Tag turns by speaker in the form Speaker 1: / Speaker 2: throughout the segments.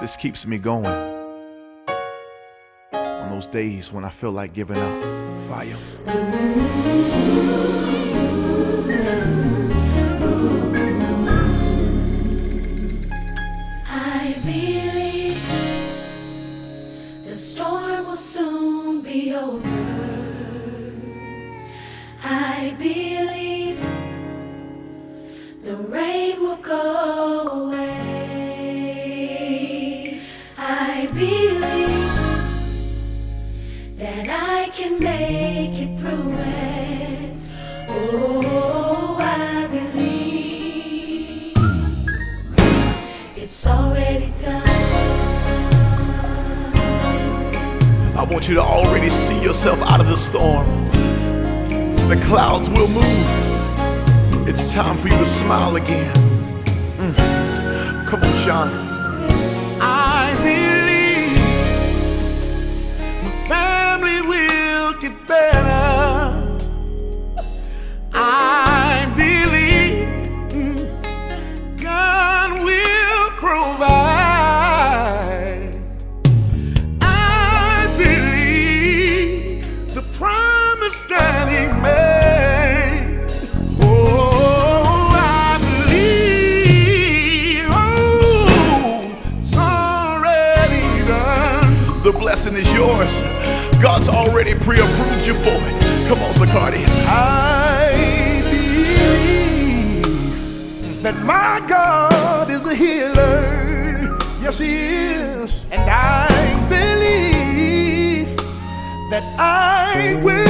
Speaker 1: This keeps me going. On those days when I feel like giving up. Fire.
Speaker 2: I believe the storm will soon be over. I believe that I can make it through it. Oh, I believe it's already done.
Speaker 1: I want you to already see yourself out of the storm. The clouds will move. It's time for you to smile again. Mm. Come on, Shawn. Is yours. God's already pre-approved you for it. Come on, Zacardi.
Speaker 3: I believe that my God is a healer. Yes, He is. And I believe that I will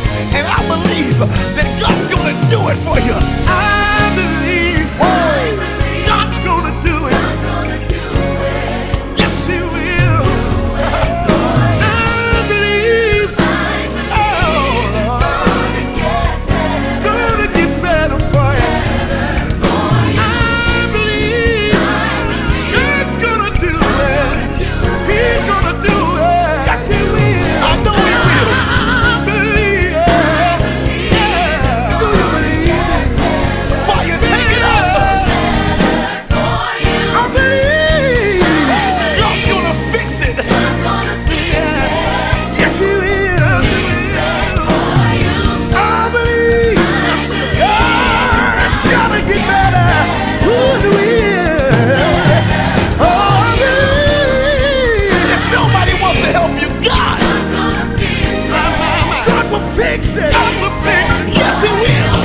Speaker 1: That God's to do it for you.
Speaker 3: I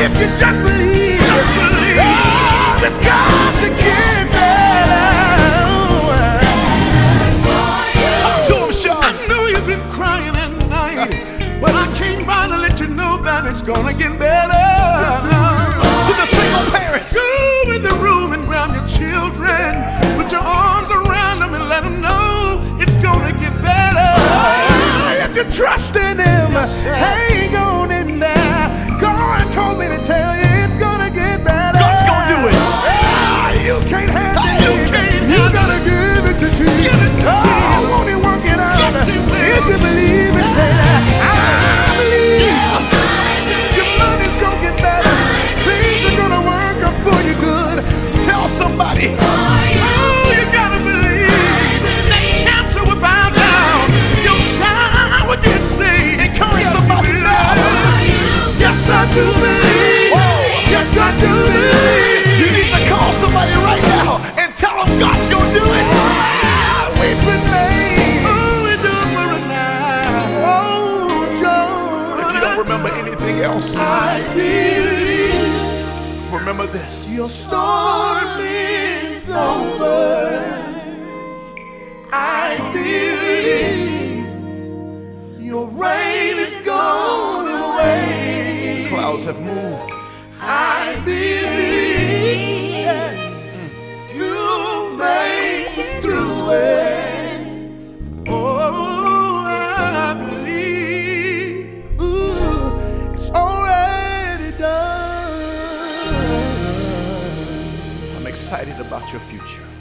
Speaker 1: If you
Speaker 3: just believe. Just believe. Oh, it's got to get better.
Speaker 1: Talk to Him,
Speaker 3: I know you've been crying at night, but I came by to let you know that it's gonna get better.
Speaker 1: To the single parents.
Speaker 3: Go in the room and grab your children, put your arms around them and let them know it's gonna get better. If you trust in Him, hang on
Speaker 1: anything else,
Speaker 3: I believe
Speaker 1: remember this.
Speaker 3: your storm is over. I believe your rain is gone away.
Speaker 1: Clouds have moved.
Speaker 3: I believe
Speaker 1: excited about your future.